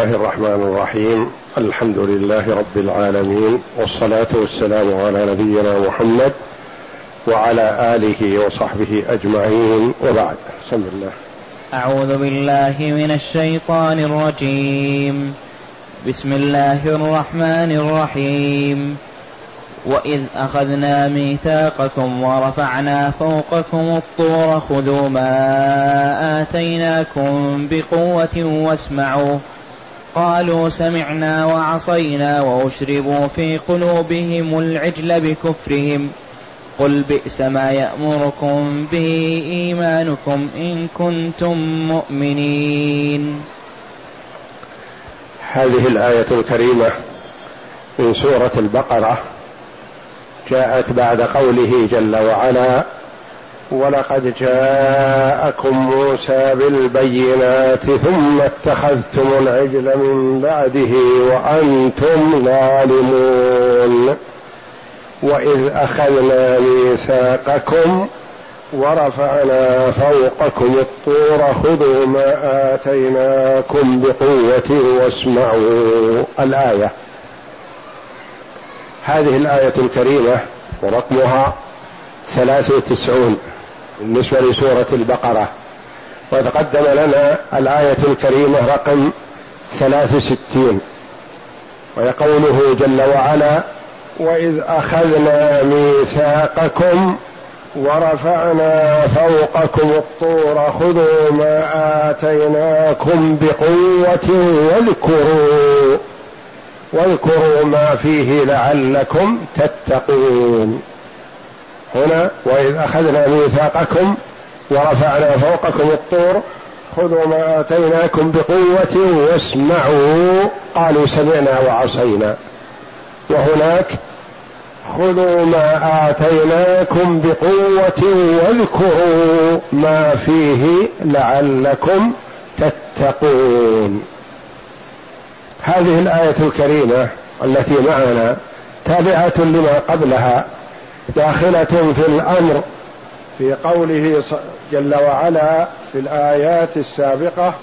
الله الرحمن الرحيم. الحمد لله رب العالمين. والصلاة والسلام على نبينا محمد وعلى آله وصحبه أجمعين. وبعد. بسم الله. أعوذ بالله من الشيطان الرجيم. بسم الله الرحمن الرحيم. وإذ أخذنا ميثاقكم ورفعنا فوقكم الطور خذوا ما آتيناكم بقوة واسمعوا قالوا سمعنا وعصينا وأشربوا في قلوبهم العجل بكفرهم. قل بئس ما يأمركم به إيمانكم إن كنتم مؤمنين. هذه الآية الكريمة من سورة البقرة جاءت بعد قوله جل وعلا ولقد جاءكم موسى بالبينات ثم اتخذتم العجل من بعده وأنتم ظالمون. وإذ أخذنا ميثاقكم ورفعنا فوقكم الطور خذوا ما آتيناكم بقوة واسمعوا. الآية. هذه الآية الكريمة ورقمها ثلاث وتسعون. بالنسبة لسورة البقرة. وتقدم لنا الآية الكريمة رقم ثلاث وستين. وهي قوله جل وعلا وإذ أخذنا ميثاقكم ورفعنا فوقكم الطور خذوا ما آتيناكم بقوة واذكروا واذكروا ما فيه لعلكم تتقون. هنا وإذ أخذنا ميثاقكم ورفعنا فوقكم الطور خذوا ما آتيناكم بقوة واسمعوا. قالوا سمعنا وعصينا. وهناك خذوا ما آتيناكم بقوة واذكروا ما فيه لعلكم تتقون. هذه الآية الكريمة التي معنا تابعة لما قبلها. داخلة في الأمر في قوله جل وعلا في الآيات السابقة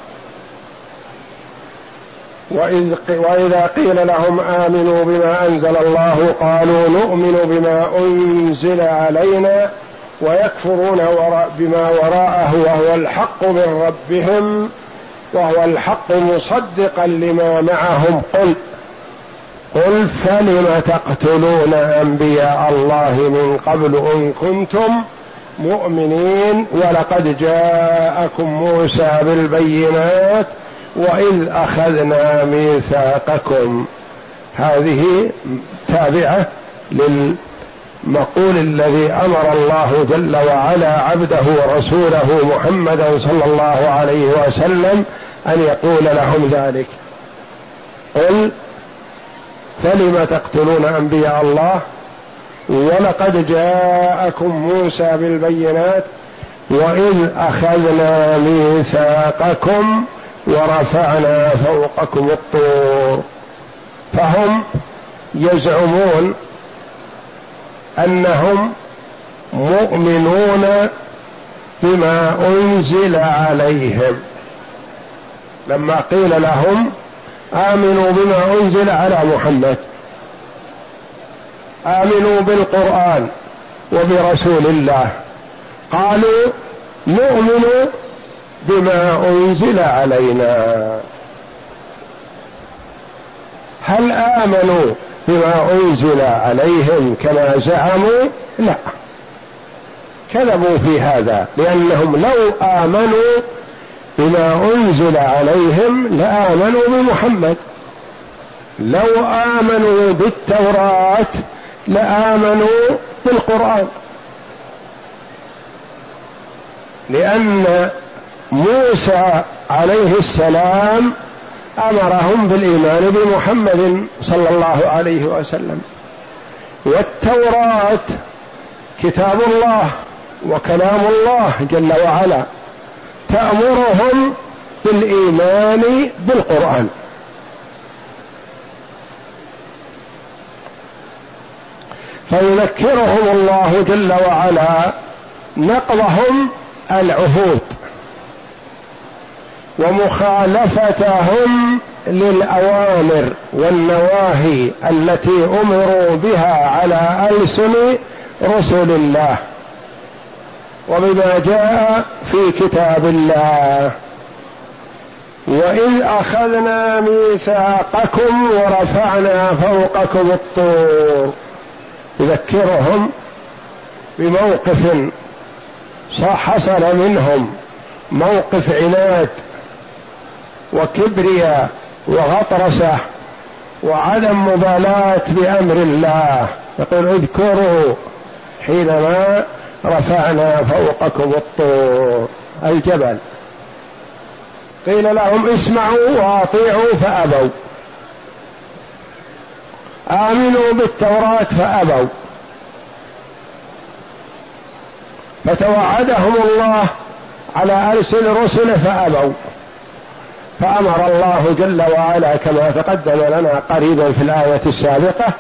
وإذ وإذا قيل لهم آمنوا بما أنزل الله قالوا نؤمن بما أنزل علينا ويكفرون وراء بما وراءه وهو الحق من ربهم وهو الحق مصدقا لما معهم. قل. قل فلم تقتلون أنبياء الله من قبل إن كنتم مؤمنين؟ ولقد جاءكم موسى بالبينات وإذ أخذنا ميثاقكم. هذه تابعة للمقول الذي أمر الله جل وعلا عبده ورسوله محمدا صلى الله عليه وسلم أن يقول لهم ذلك. قل فلم تقتلون أنبياء الله؟ ولقد جاءكم موسى بالبينات وإذ أخذنا ميثاقكم ورفعنا فوقكم الطور. فهم يزعمون أنهم مؤمنون بما أنزل عليهم. لما قيل لهم آمنوا بما أنزل على محمد. آمنوا بالقرآن وبرسول الله. قالوا نؤمن بما أنزل علينا. هل آمنوا بما أنزل عليهم كما زعموا؟ لا. كذبوا في هذا لأنهم لو آمنوا بما أنزل عليهم لآمنوا بمحمد. لو آمنوا بالتوراة لآمنوا بالقرآن. لأن موسى عليه السلام أمرهم بالإيمان بمحمد صلى الله عليه وسلم. والتوراة كتاب الله وكلام الله جل وعلا. تأمرهم بالإيمان بالقرآن. فيذكرهم الله جل وعلا نقضهم العهود ومخالفتهم للأوامر والنواهي التي أمروا بها على ألسن رسل الله. وبما جاء في كتاب الله. وإذ أخذنا ميثاقكم ورفعنا فوقكم الطور. يذكرهم بموقف حصل منهم موقف عناد وكبرياء وغطرسة وعدم مبالاة بأمر الله. يقول اذكروا حينما رفعنا فوقكم الطور الجبل. قيل لهم اسمعوا واطيعوا فأبوا. آمنوا بالتوراة فأبوا. فتوعدهم الله على ارسل رسله فأبوا. فأمر الله جل وعلا كما تقدم لنا قريبا في الآية السابقة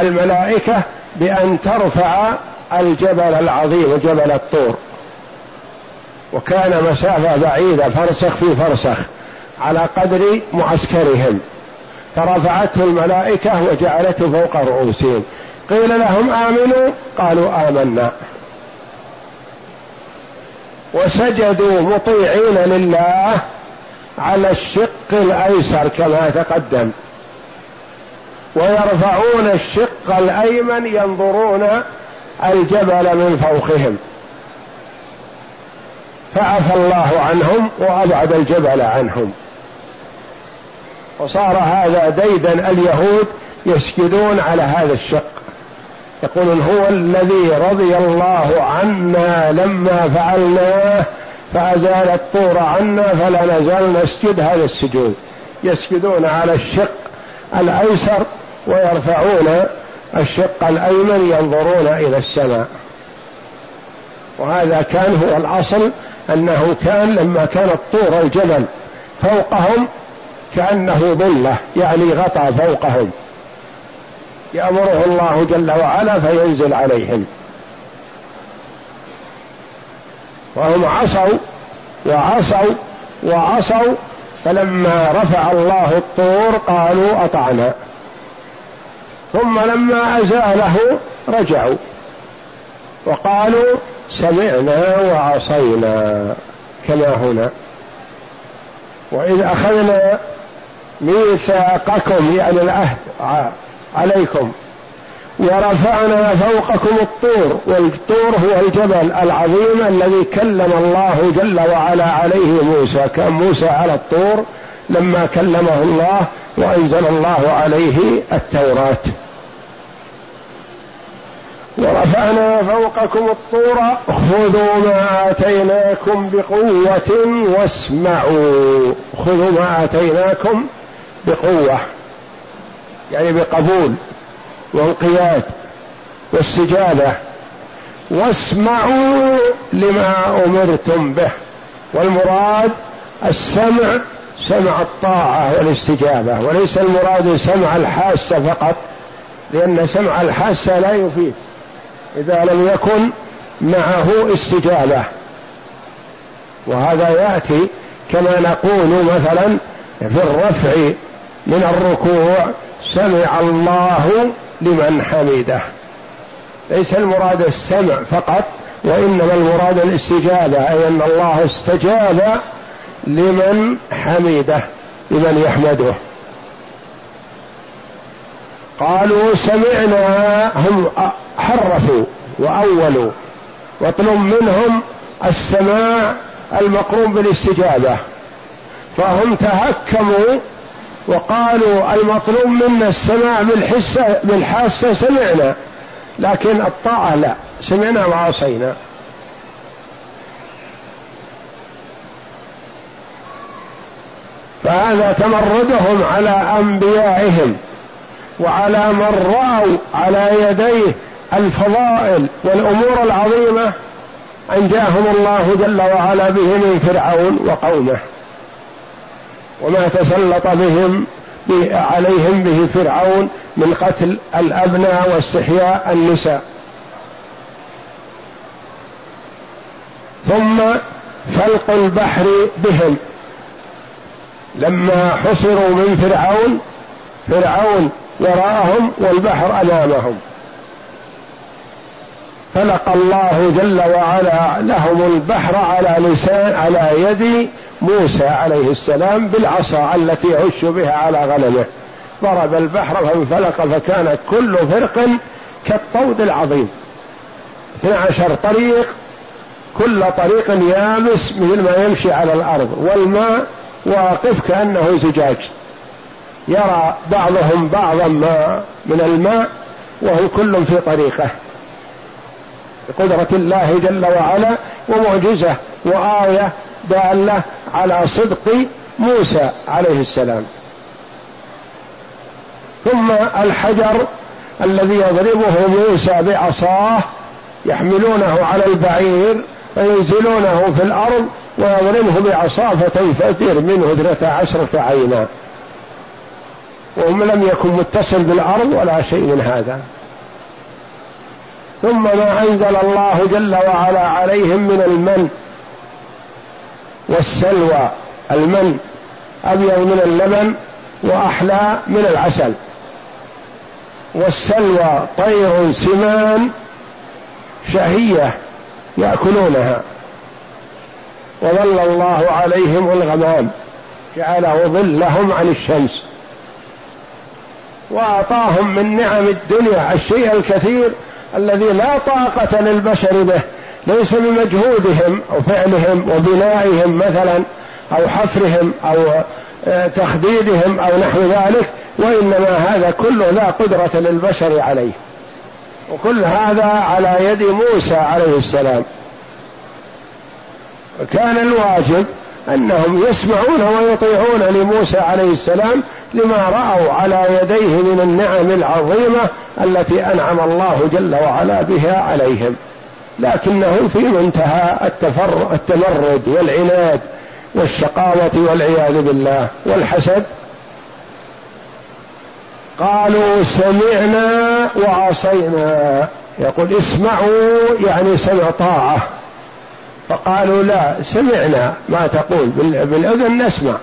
الملائكة بأن ترفع الجبل العظيم جبل الطور. وكان مسافة بعيدة فرسخ في فرسخ على قدر معسكرهم. فرفعته الملائكة وجعلته فوق رؤوسهم. قيل لهم آمنوا؟ قالوا آمنا. وسجدوا مطيعين لله على الشق الأيسر كما تقدم. ويرفعون الشق الأيمن ينظرون الجبل من فوقهم. فعفى الله عنهم وأبعد الجبل عنهم. وصار هذا ديدا اليهود يسجدون على هذا الشق. يقولون هو الذي رضي الله عنا لما فعلناه فأزال الطور عنا فلا نزال نسجد هذا السجود. يسجدون على الشق الأيسر ويرفعون الشق الأيمن ينظرون إلى السماء. وهذا كان هو الأصل أنه كان لما كان الطور الجبل فوقهم كأنه ظلة يعني غطى فوقهم. يأمره الله جل وعلا فينزل عليهم. وهم عصوا وعصوا وعصوا فلما رفع الله الطور قالوا أطعنا. ثم لما أزاله رجعوا وقالوا سمعنا وعصينا كما هنا. وإذ أخذنا ميثاقكم يعني العهد عليكم ورفعنا فوقكم الطور والطور هو الجبل العظيم الذي كلم الله جل وعلا عليه موسى كان موسى على الطور. لما كلمه الله وأنزل الله عليه التوراة. ورفعنا فوقكم الطور خذوا ما آتيناكم بقوة واسمعوا. خذوا ما آتيناكم بقوة يعني بقبول وانقياد واستجابة. واسمعوا لما أمرتم به والمراد السمع سمع الطاعة والاستجابة وليس المراد سمع الحاسة فقط لأن سمع الحاسة لا يفيد. إذا لم يكن معه استجابة. وهذا يأتي كما نقول مثلا في الرفع من الركوع سمع الله لمن حمده. ليس المراد السمع فقط وإنما المراد الاستجابة أي أن الله استجاب لمن حمده لمن يحمده. قالوا سمعنا هم حرفوا وأولوا واطلب منهم السماع المقرون بالاستجابة. فهم تهكموا وقالوا المطلوب منا السماع بالحسة بالحاسة سمعنا لكن الطاعة لا سمعنا وعصينا فهذا تمردهم على أنبيائهم وعلى من رأوا على يديه الفضائل والأمور العظيمة أنجاهم الله جل وعلا به من فرعون وقومه وما تسلط بهم عليهم به فرعون من قتل الأبناء واستحياء النساء. ثم فلق البحر بهم. لما حصروا من فرعون فرعون وراءهم والبحر أمامهم. فلقى الله جل وعلا لهم البحر على لسان على يد موسى عليه السلام بالعصا التي يعش بها على غنمه. ضرب البحر فانفلق فكان كل فرق كالطود العظيم. 12 طريق كل طريق يابس مثل ما يمشي على الأرض. والماء واقف كأنه زجاج. يرى بعضهم بعضا ما من الماء وهم كل في طريقه. بقدرة الله جل وعلا ومعجزة وآية دالة على صدق موسى عليه السلام. ثم الحجر الذي يضربه موسى بعصاه يحملونه على البعير فينزلونه في الأرض ويضربه بعصاه فتنفجر منه اثنتا عشرة عينا. وهم لم يكن متصل بالأرض ولا شيء من هذا. ثم ما أنزل الله جل وعلا عليهم من المن والسلوى. المن أبيض من اللبن وأحلى من العسل. والسلوى طير سمان شهية يأكلونها. وظل الله عليهم الغمام جعله ظلهم عن الشمس. وأعطاهم من نعم الدنيا الشيء الكثير الذي لا طاقة للبشر به ليس بمجهودهم أو فعلهم وبنائهم مثلا أو حفرهم أو آه، تخديدهم أو نحو ذلك وإنما هذا كله لا قدرة للبشر عليه. وكل هذا على يد موسى عليه السلام. كان الواجب أنهم يسمعون ويطيعون لموسى عليه السلام لما رأوا على يديه من النعم العظيمة التي أنعم الله جل وعلا بها عليهم. لكنهم في منتهى التفر التمرد والعناد والشقاوة والعياذ بالله والحسد. قالوا سمعنا وعصينا. يقول اسمعوا يعني سمع طاعة. فقالوا لا سمعنا ما تقول. بالأذن نسمع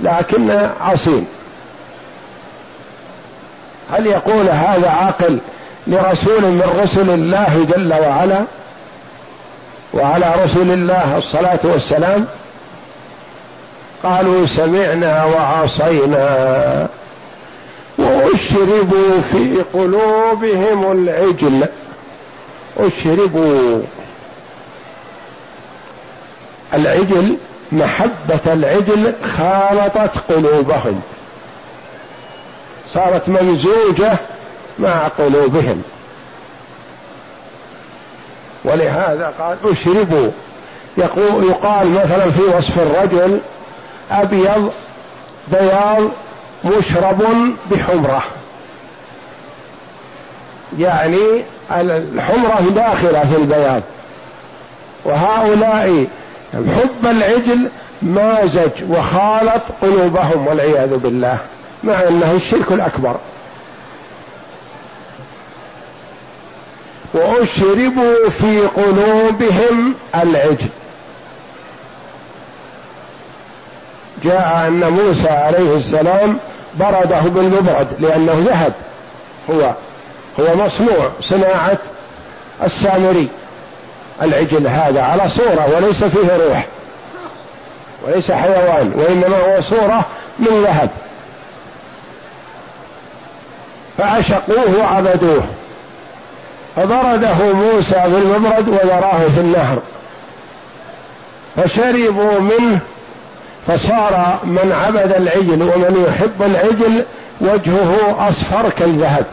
لكن عصين هل يقول هذا عاقل لرسول من رسل الله جل وعلا؟ وعلى رسول الله الصلاة والسلام؟ قالوا سمعنا وعصينا. وأشربوا في قلوبهم العجل. أشربوا. العجل محبة العجل خالطت قلوبهم. صارت ممزوجة مع قلوبهم. ولهذا قال أشربوا. يقول يقال مثلا في وصف الرجل أبيض بياض مشرب بحمرة. يعني الحمرة داخلة في البياض. وهؤلاء حب العجل مازج وخالط قلوبهم والعياذ بالله مع أنه الشرك الأكبر. وأشربوا في قلوبهم العجل. جاء أن موسى عليه السلام برده بالمبرد لأنه ذهب. هو هو مصنوع صناعة السامري. العجل هذا على صورة وليس فيه روح وليس حيوان وإنما هو صورة من ذهب. فعشقوه وعبدوه. فبرده موسى بالمبرد وذراه في النهر. فشربوا منه فصار من عبد العجل ومن يحب العجل وجهه أصفر كالذهب.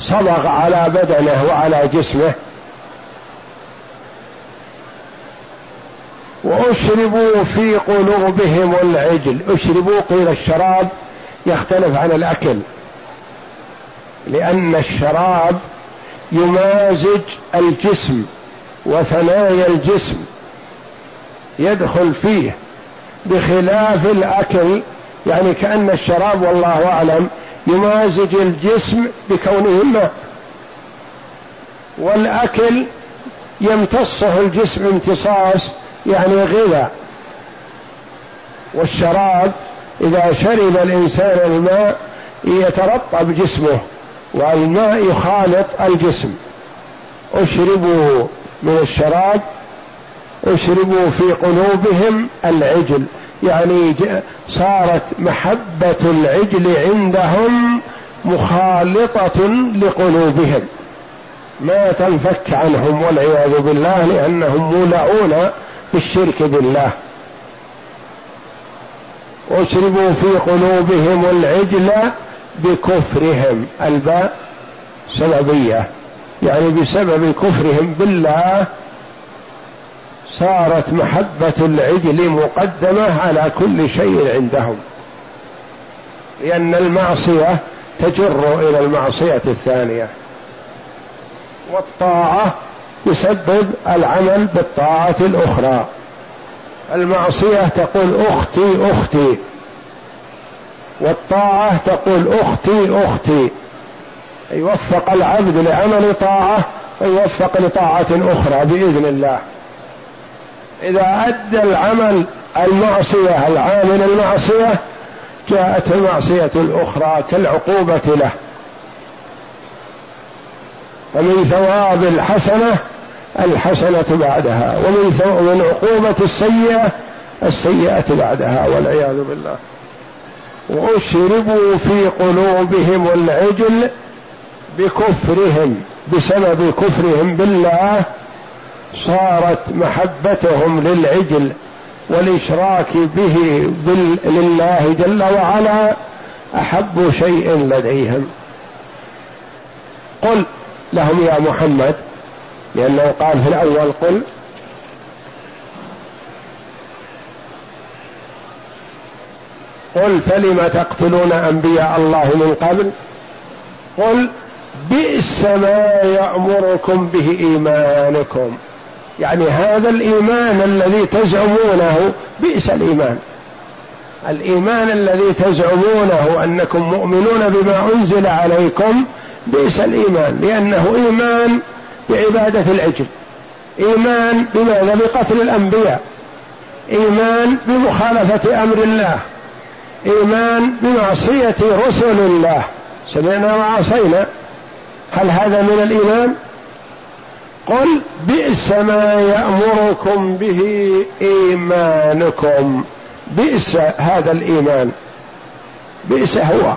صبغ على بدنه وعلى جسمه واشربوا في قلوبهم العجل. أشربوا قيل الشراب يختلف عن الأكل. لأن الشراب يمازج الجسم وثنايا الجسم. يدخل فيه بخلاف الأكل. يعني كأن الشراب والله أعلم يمازج الجسم بكونه ماء والأكل يمتصه الجسم امتصاص يعني غذاء والشراب إذا شرب الإنسان الماء يترطب جسمه والماء يخالط الجسم. أشربوا من الشراب أشربوا في قلوبهم العجل. يعني صارت محبة العجل عندهم مخالطة لقلوبهم. ما تنفك عنهم والعياذ بالله لأنهم مولعون بالشرك بالله. واشربوا في قلوبهم العجل بكفرهم. الباء سببية. يعني بسبب كفرهم بالله صارت محبة العجل مقدمة على كل شيء عندهم. لأن المعصية تجر إلى المعصية الثانية. والطاعة تسبب العمل بالطاعة الأخرى. المعصية تقول أختي أختي. والطاعة تقول أختي أختي. يوفق العبد لعمل طاعة ويوفق لطاعة أخرى بإذن الله. إذا أدى العمل المعصية العامل المعصية جاءت المعصية الأخرى كالعقوبة له. ومن ثواب الحسنة الحسنة بعدها ومن ومن عقوبة السيئة السيئة بعدها والعياذ بالله. وأشربوا في قلوبهم العجل بكفرهم بسبب كفرهم بالله صارت محبتهم للعجل والإشراك به لله جل وعلا أحب شيء لديهم. قل لهم يا محمد لأنه قال في الأول قل قل فلم تقتلون أنبياء الله من قبل؟ قل بئس ما يأمركم به إيمانكم. يعني هذا الإيمان الذي تزعمونه بئس الإيمان. الإيمان الذي تزعمونه أنكم مؤمنون بما أنزل عليكم بئس الإيمان لأنه إيمان بعباده العجل. إيمان بماذا بقتل الأنبياء. إيمان بمخالفة أمر الله. إيمان بمعصية رسل الله. سمعنا وعصينا. هل هذا من الإيمان؟ قل بئس ما يأمركم به إيمانكم. بئس هذا الإيمان. بئس هو.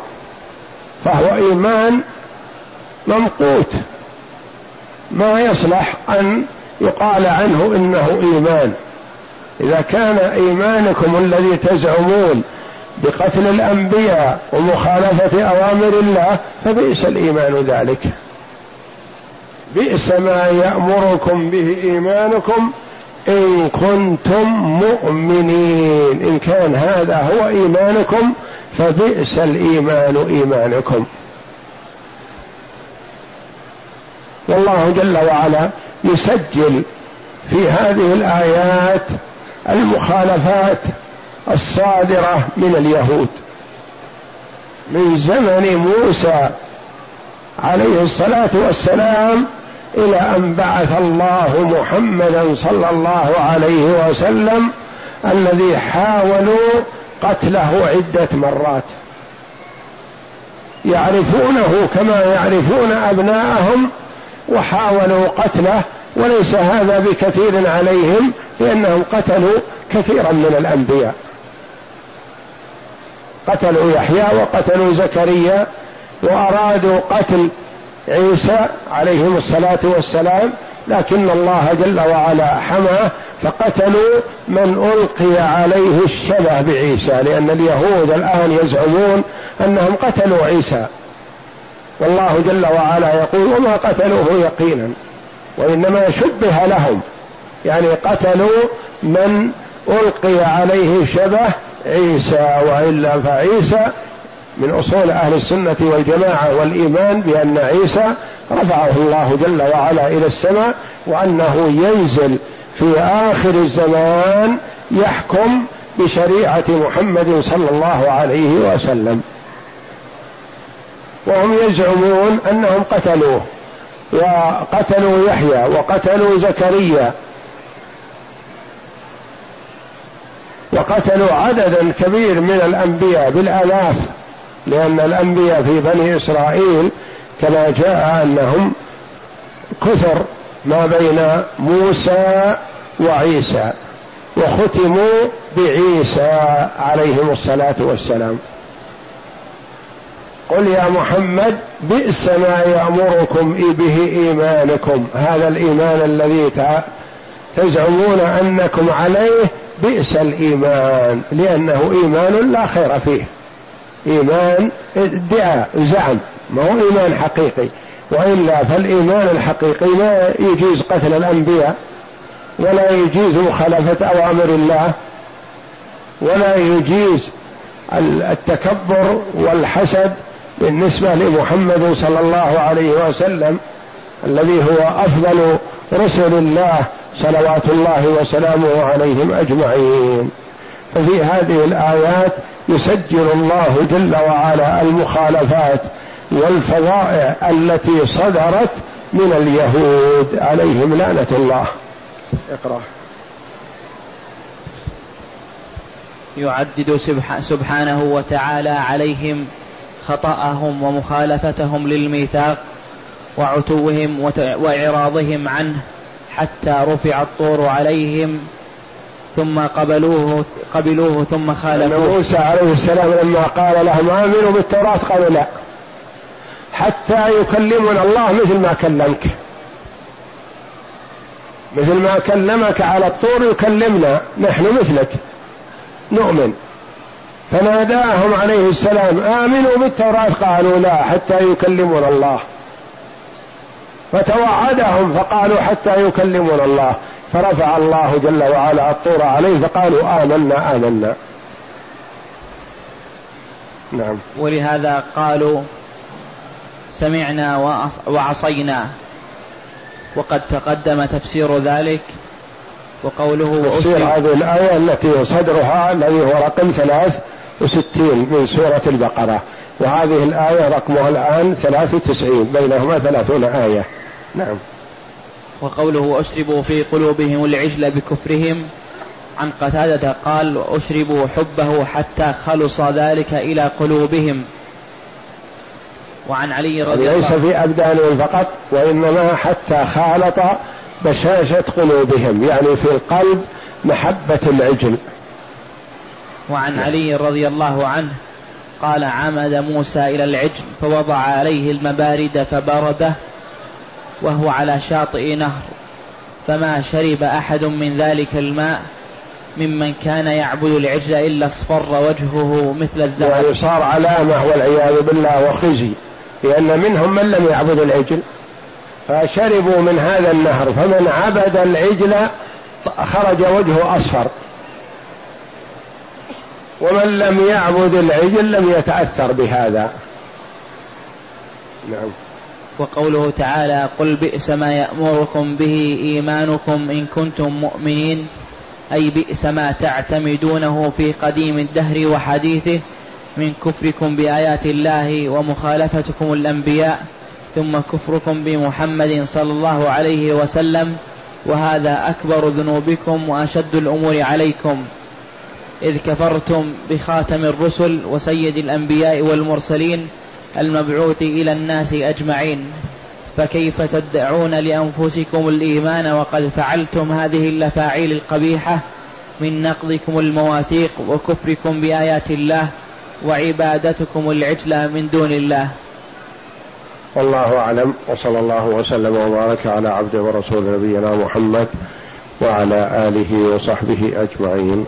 فهو إيمان ممقوت. ما يصلح أن يقال عنه إنه إيمان. إذا كان إيمانكم الذي تزعمون بقتل الأنبياء ومخالفة أوامر الله فبئس الإيمان ذلك. بئس ما يأمركم به إيمانكم إن كنتم مؤمنين. إن كان هذا هو إيمانكم فبئس الإيمان إيمانكم. والله جل وعلا يسجل في هذه الآيات المخالفات الصادرة من اليهود. من زمن موسى عليه الصلاة والسلام إلى أن بعث الله محمدا صلى الله عليه وسلم الذي حاولوا قتله عدة مرات. يعرفونه كما يعرفون أبناءهم وحاولوا قتله وليس هذا بكثير عليهم لأنهم قتلوا كثيرا من الأنبياء. قتلوا يحيى وقتلوا زكريا وأرادوا قتل عيسى عليهم الصلاة والسلام لكن الله جل وعلا حماه فقتلوا من ألقي عليه الشبه بعيسى لأن اليهود الآن يزعمون أنهم قتلوا عيسى. والله جل وعلا يقول وما قتلوه يقينا وإنما شبه لهم. يعني قتلوا من ألقي عليه شبه عيسى وإلا فعيسى من أصول أهل السنة والجماعة والإيمان بأن عيسى رفعه الله جل وعلا إلى السماء وأنه ينزل في آخر الزمان يحكم بشريعة محمد صلى الله عليه وسلم. وهم يزعمون أنهم قتلوه وقتلوا يحيى وقتلوا زكريا وقتلوا عددا كبير من الأنبياء بالآلاف لأن الأنبياء في بني إسرائيل كما جاء أنهم كثر ما بين موسى وعيسى وختموا بعيسى عليهم الصلاة والسلام. قل يا محمد بئس ما يامركم به إيمانكم. هذا الإيمان الذي تزعمون أنكم عليه بئس الإيمان لأنه إيمان لا خير فيه. إيمان ادعاء زعم ما هو إيمان حقيقي. وإلا فالإيمان الحقيقي لا يجيز قتل الأنبياء ولا يجيز مخالفة أوامر الله ولا يجيز التكبر والحسد بالنسبة لمحمد صلى الله عليه وسلم الذي هو أفضل رسل الله صلوات الله وسلامه عليهم أجمعين. ففي هذه الآيات يسجل الله جل وعلا المخالفات والفظائع التي صدرت من اليهود عليهم لعنة الله. اقرأ. يعدد سبحانه وتعالى عليهم خطأهم ومخالفتهم للميثاق وعتوهم وإعراضهم عنه حتى رفع الطور عليهم ثم قبلوه قبلوه ثم خالفوه. موسى عليه السلام لما قال لهم آمنوا بالتوراة قالوا لا. حتى يكلمنا الله مثل ما كلمك. مثل ما كلمك على الطور يكلمنا. نحن مثلك. نؤمن. فناداهم عليه السلام آمنوا بالتوراة قالوا لا حتى يكلمنا الله. فتوعدهم فقالوا حتى يكلمنا الله. فرفع الله جل وعلا الطور عليه فقالوا آمنا آمنا. نعم. ولهذا قالوا سمعنا وعصينا. وقد تقدم تفسير ذلك وقوله تفسير هذه الآية التي صدرها الذي هو رقم ثلاث وستين من سورة البقرة. وهذه الآية رقمها الآن ثلاث وتسعين بينهما ثلاثون آية. نعم. وقوله وأشربوا في قلوبهم العجل بكفرهم. عن قتادة قال وأشربوا حبه حتى خلص ذلك إلى قلوبهم. وعن علي رضي الله ليس في أبدانهم فقط وإنما حتى خالط بشاشة قلوبهم يعني في القلب محبة العجل. وعن نعم. علي رضي الله عنه قال عمد موسى إلى العجل فوضع عليه المبارد فبرده وهو على شاطئ نهر فما شرب أحد من ذلك الماء ممن كان يعبد العجل إلا اصفر وجهه مثل الذهب يعني صار علامة والعياذ بالله وخزي لأن منهم من لم يعبد العجل فشربوا من هذا النهر فمن عبد العجل خرج وجهه أصفر ومن لم يعبد العجل لم يتأثر بهذا. نعم. وقوله تعالى قل بئس ما يأمركم به إيمانكم إن كنتم مؤمنين أي بئس ما تعتمدونه في قديم الدهر وحديثه من كفركم بآيات الله ومخالفتكم الأنبياء ثم كفركم بمحمد صلى الله عليه وسلم وهذا أكبر ذنوبكم وأشد الأمور عليكم. إذ كفرتم بخاتم الرسل وسيد الأنبياء والمرسلين المبعوث إلى الناس أجمعين. فكيف تدعون لأنفسكم الإيمان وقد فعلتم هذه الأفاعيل القبيحة من نقضكم المواثيق وكفركم بآيات الله وعبادتكم العجل من دون الله؟ والله أعلم وصلى الله وسلم وبارك على عبده ورسول نبينا محمد وعلى آله وصحبه أجمعين.